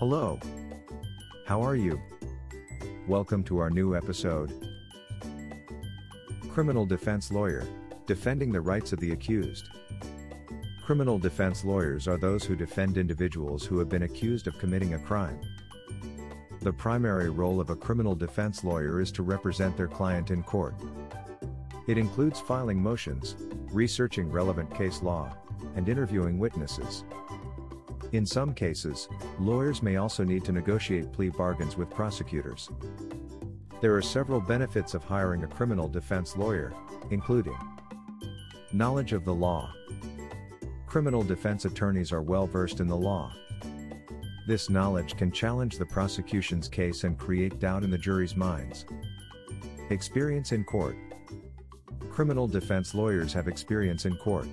Hello. How are you? Welcome to our new episode. Criminal Defense Lawyer Defending the Rights of the Accused. Criminal defense lawyers are those who defend individuals who have been accused of committing a crime. The primary role of a criminal defense lawyer is to represent their client in court. It includes filing motions, researching relevant case law, and interviewing witnesses. In some cases, lawyers may also need to negotiate plea bargains with prosecutors. There are several benefits of hiring a criminal defense lawyer, including knowledge of the law. Criminal defense attorneys are well versed in the law. This knowledge can challenge the prosecution's case and create doubt in the jury's minds. Experience in court. Criminal defense lawyers have experience in court.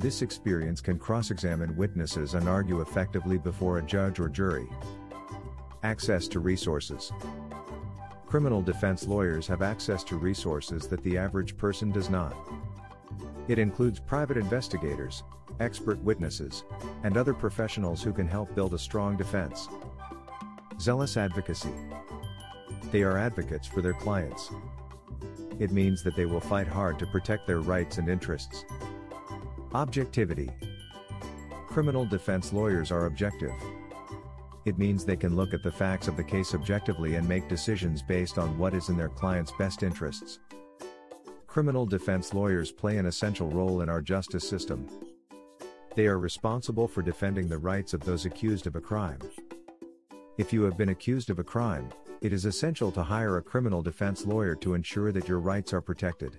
This experience can cross examine witnesses and argue effectively before a judge or jury. Access to resources. Criminal defense lawyers have access to resources that the average person does not. It includes private investigators, expert witnesses, and other professionals who can help build a strong defense. Zealous advocacy. They are advocates for their clients. It means that they will fight hard to protect their rights and interests. Objectivity. Criminal defense lawyers are objective. It means they can look at the facts of the case objectively and make decisions based on what is in their client's best interests. Criminal defense lawyers play an essential role in our justice system. They are responsible for defending the rights of those accused of a crime. If you have been accused of a crime, it is essential to hire a criminal defense lawyer to ensure that your rights are protected.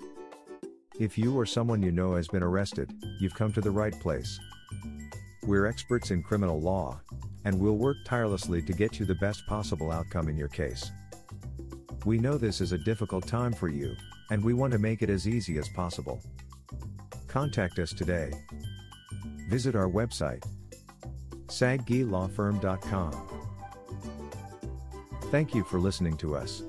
If you or someone you know has been arrested, you've come to the right place. We're experts in criminal law, and we'll work tirelessly to get you the best possible outcome in your case. We know this is a difficult time for you, and we want to make it as easy as possible. Contact us today. Visit our website, saggilawfirm.com. Thank you for listening to us.